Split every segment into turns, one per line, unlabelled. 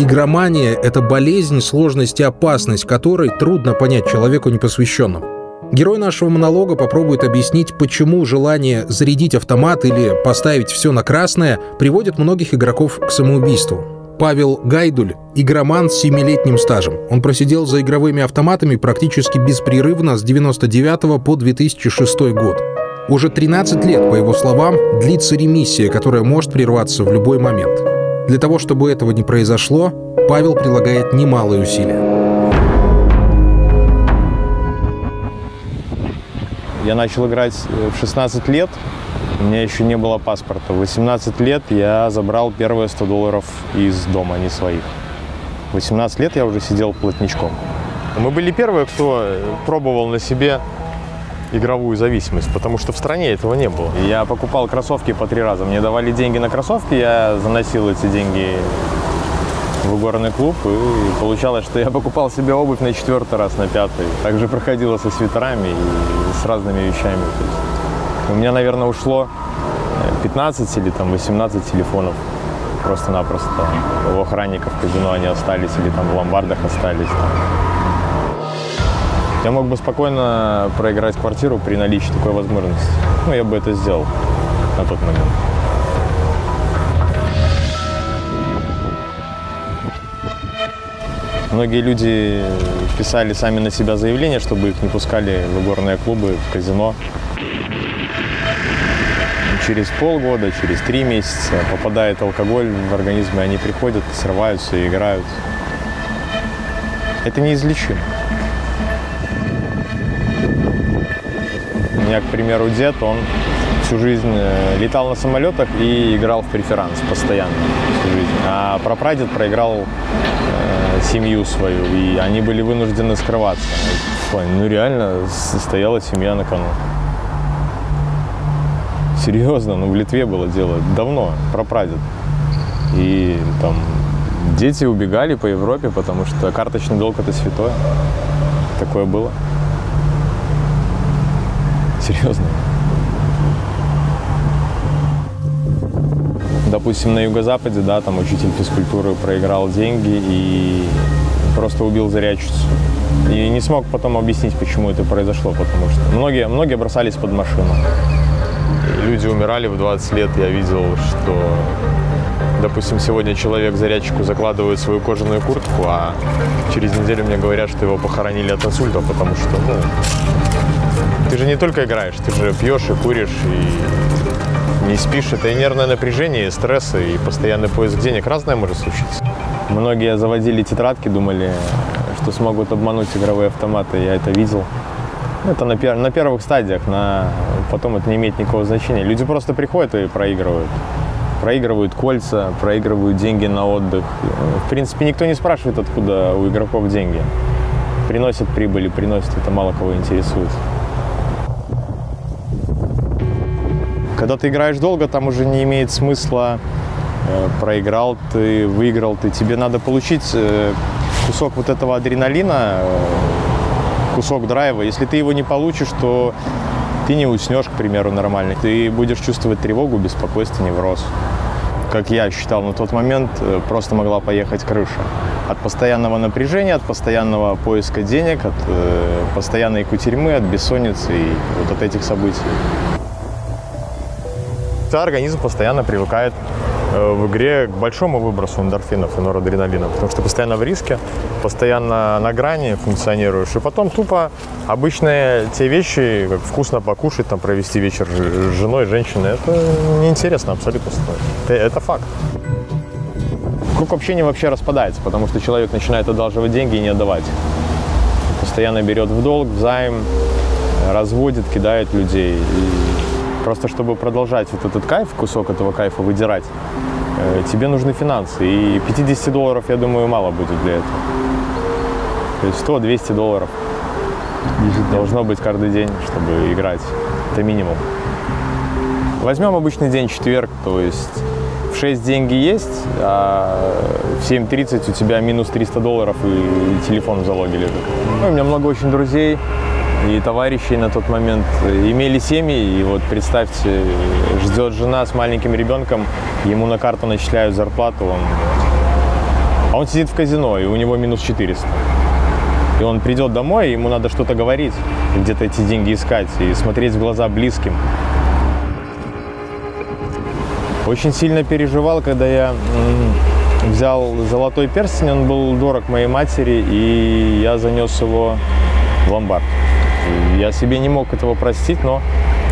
Игромания — это болезнь, сложность и опасность, которой трудно понять человеку непосвященному. Герой нашего монолога попробует объяснить, почему желание зарядить автомат или поставить все на красное приводит многих игроков к самоубийству. Павел Гайдуль – игроман с 7-летним стажем. Он просидел за игровыми автоматами практически беспрерывно с 99 по 2006 год. Уже 13 лет, по его словам, длится ремиссия, которая может прерваться в любой момент. Для того, чтобы этого не произошло, Павел прилагает немалые усилия.
Я начал играть в 16 лет, у меня еще не было паспорта. В 18 лет я забрал первые 100 долларов из дома, не своих. В 18 лет я уже сидел плотничком. Мы были первые, кто пробовал на себе игровую зависимость, потому что в стране этого не было. Я покупал кроссовки по три раза. Мне давали деньги на кроссовки, я заносил эти деньги в горный клуб, и получалось, что я покупал себе обувь на четвертый раз, на пятый. Также проходило со свитерами и с разными вещами. У меня, наверное, ушло 15 или там 18 телефонов просто-напросто. У охранников казино они остались или там в ломбардах остались. Я мог бы спокойно проиграть квартиру при наличии такой возможности. Ну, я бы это сделал на тот момент. Многие люди писали сами на себя заявление, чтобы их не пускали в игорные клубы, в казино. Через полгода, через три месяца попадает алкоголь в организм, и они приходят, срываются и играют. Это неизлечимо. Меня, к примеру, дед, он всю жизнь э, летал на самолетах и играл в преферанс постоянно всю жизнь. А прапрадед проиграл э, семью свою, и они были вынуждены скрываться. Ну реально стояла семья на кону. Серьезно, ну в Литве было дело давно, прапрадед. И там дети убегали по Европе, потому что карточный долг это святое. Такое было серьезно. Допустим, на юго-западе, да, там учитель физкультуры проиграл деньги и просто убил зарячицу. И не смог потом объяснить, почему это произошло, потому что многие, многие бросались под машину. Люди умирали в 20 лет, я видел, что, допустим, сегодня человек зарядчику закладывает свою кожаную куртку, а через неделю мне говорят, что его похоронили от инсульта, потому что, ну, ты же не только играешь, ты же пьешь и куришь, и не спишь. Это и нервное напряжение, и стресс, и постоянный поиск денег. Разное может случиться. Многие заводили тетрадки, думали, что смогут обмануть игровые автоматы. Я это видел. Это на, пер... на первых стадиях, на... потом это не имеет никакого значения. Люди просто приходят и проигрывают. Проигрывают кольца, проигрывают деньги на отдых. В принципе, никто не спрашивает, откуда у игроков деньги. Приносят прибыли, приносят, это мало кого интересует. Когда ты играешь долго, там уже не имеет смысла э, проиграл ты, выиграл ты. Тебе надо получить э, кусок вот этого адреналина, э, кусок драйва. Если ты его не получишь, то ты не уснешь, к примеру, нормально. Ты будешь чувствовать тревогу, беспокойство, невроз. Как я считал на тот момент, просто могла поехать крыша. От постоянного напряжения, от постоянного поиска денег, от э, постоянной кутерьмы, от бессонницы и вот от этих событий тебя организм постоянно привыкает э, в игре к большому выбросу эндорфинов и норадреналина, потому что постоянно в риске, постоянно на грани функционируешь, и потом тупо обычные те вещи, как вкусно покушать, там, провести вечер с женой, женщиной, это неинтересно абсолютно становится. Это, это факт. Круг общения вообще распадается, потому что человек начинает одалживать деньги и не отдавать. Постоянно берет в долг, в займ, разводит, кидает людей. И Просто чтобы продолжать вот этот кайф, кусок этого кайфа выдирать, э, тебе нужны финансы. И 50 долларов, я думаю, мало будет для этого. То есть 100-200 долларов должно быть каждый день, чтобы играть. Это минимум. Возьмем обычный день четверг, то есть в 6 деньги есть, а в 7.30 у тебя минус 300 долларов и телефон в залоге лежит. Ну, у меня много очень друзей, и товарищей на тот момент имели семьи, и вот представьте, ждет жена с маленьким ребенком, ему на карту начисляют зарплату, он, он сидит в казино, и у него минус 400. И он придет домой, ему надо что-то говорить, где-то эти деньги искать и смотреть в глаза близким. Очень сильно переживал, когда я взял золотой перстень, он был дорог моей матери, и я занес его в ломбард. Я себе не мог этого простить, но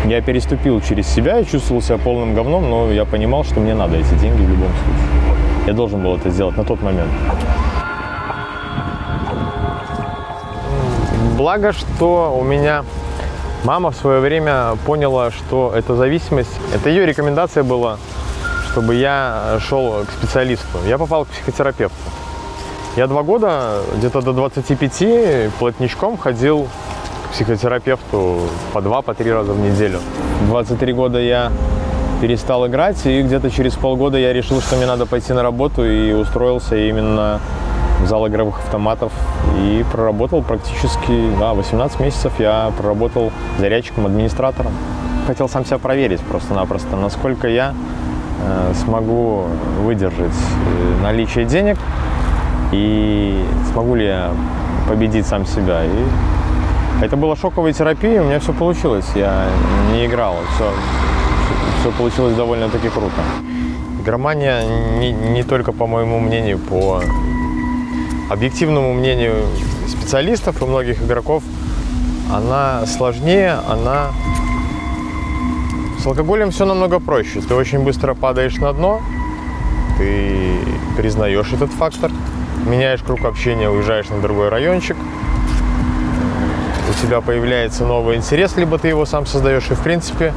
я переступил через себя и чувствовал себя полным говном, но я понимал, что мне надо эти деньги в любом случае. Я должен был это сделать на тот момент. Благо, что у меня мама в свое время поняла, что это зависимость. Это ее рекомендация была, чтобы я шел к специалисту. Я попал к психотерапевту. Я два года, где-то до 25, плотничком ходил психотерапевту по два, по три раза в неделю. 23 года я перестал играть, и где-то через полгода я решил, что мне надо пойти на работу, и устроился именно в зал игровых автоматов и проработал практически, да, 18 месяцев я проработал зарядчиком, администратором. Хотел сам себя проверить просто-напросто, насколько я э, смогу выдержать э, наличие денег и смогу ли я победить сам себя. И это была шоковая терапия, у меня все получилось. Я не играл, все, все получилось довольно-таки круто. Игромания не, не только, по моему мнению, по объективному мнению специалистов и многих игроков, она сложнее, она... С алкоголем все намного проще. Ты очень быстро падаешь на дно, ты признаешь этот фактор, меняешь круг общения, уезжаешь на другой райончик, тебя появляется новый интерес, либо ты его сам создаешь, и в принципе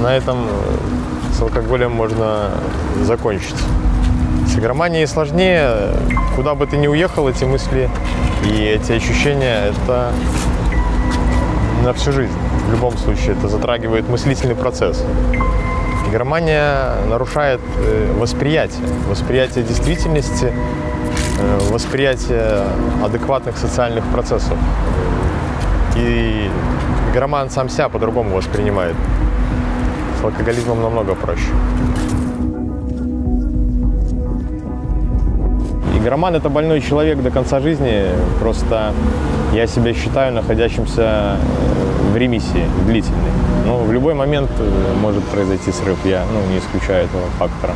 на этом э, с алкоголем можно закончить. С игроманией сложнее. Куда бы ты ни уехал, эти мысли и эти ощущения, это на всю жизнь. В любом случае, это затрагивает мыслительный процесс. Игромания нарушает э, восприятие, восприятие действительности, э, восприятие адекватных социальных процессов. И игроман сам себя по-другому воспринимает. С алкоголизмом намного проще. Игроман – это больной человек до конца жизни. Просто я себя считаю находящимся э, в ремиссии длительной. Но в любой момент э, может произойти срыв. Я ну, не исключаю этого фактора.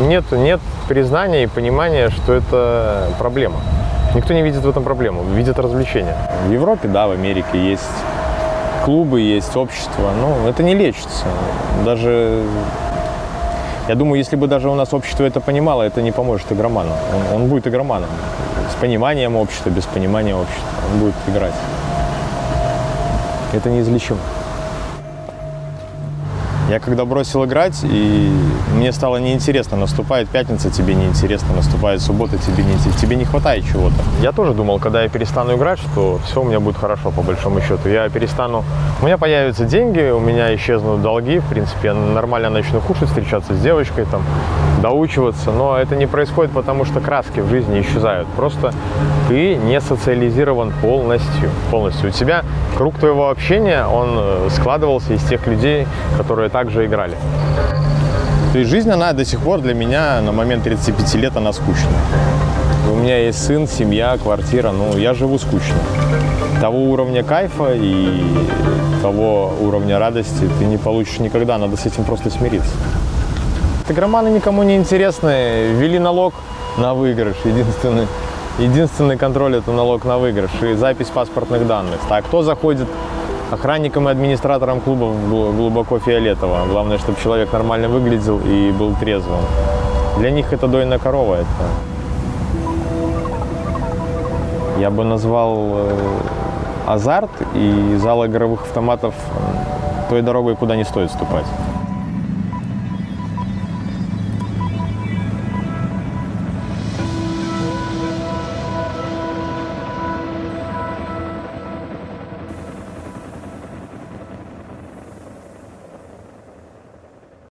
Нет, нет признания и понимания, что это проблема. Никто не видит в этом проблему, видит развлечения. В Европе, да, в Америке есть клубы, есть общество. Ну, это не лечится. Даже я думаю, если бы даже у нас общество это понимало, это не поможет игроману. Он, он будет игроманом. С пониманием общества, без понимания общества. Он будет играть. Это неизлечимо. Я когда бросил играть, и мне стало неинтересно, наступает пятница, тебе неинтересно, наступает суббота, тебе не, тебе не хватает чего-то. Я тоже думал, когда я перестану играть, что все у меня будет хорошо, по большому счету. Я перестану, у меня появятся деньги, у меня исчезнут долги, в принципе, я нормально начну кушать, встречаться с девочкой, там, доучиваться, но это не происходит, потому что краски в жизни исчезают. Просто ты не социализирован полностью. полностью. У тебя круг твоего общения, он э, складывался из тех людей, которые также играли. То есть жизнь, она до сих пор для меня на момент 35 лет, она скучная. У меня есть сын, семья, квартира, ну, я живу скучно. Того уровня кайфа и того уровня радости ты не получишь никогда, надо с этим просто смириться. Игроманы никому не интересны, ввели налог на выигрыш, единственный, единственный контроль это налог на выигрыш и запись паспортных данных. Так, кто заходит охранником и администратором клуба глубоко фиолетово. Главное, чтобы человек нормально выглядел и был трезвым. Для них это дойная корова. Это... Я бы назвал э, азарт и зал игровых автоматов той дорогой, куда не стоит ступать.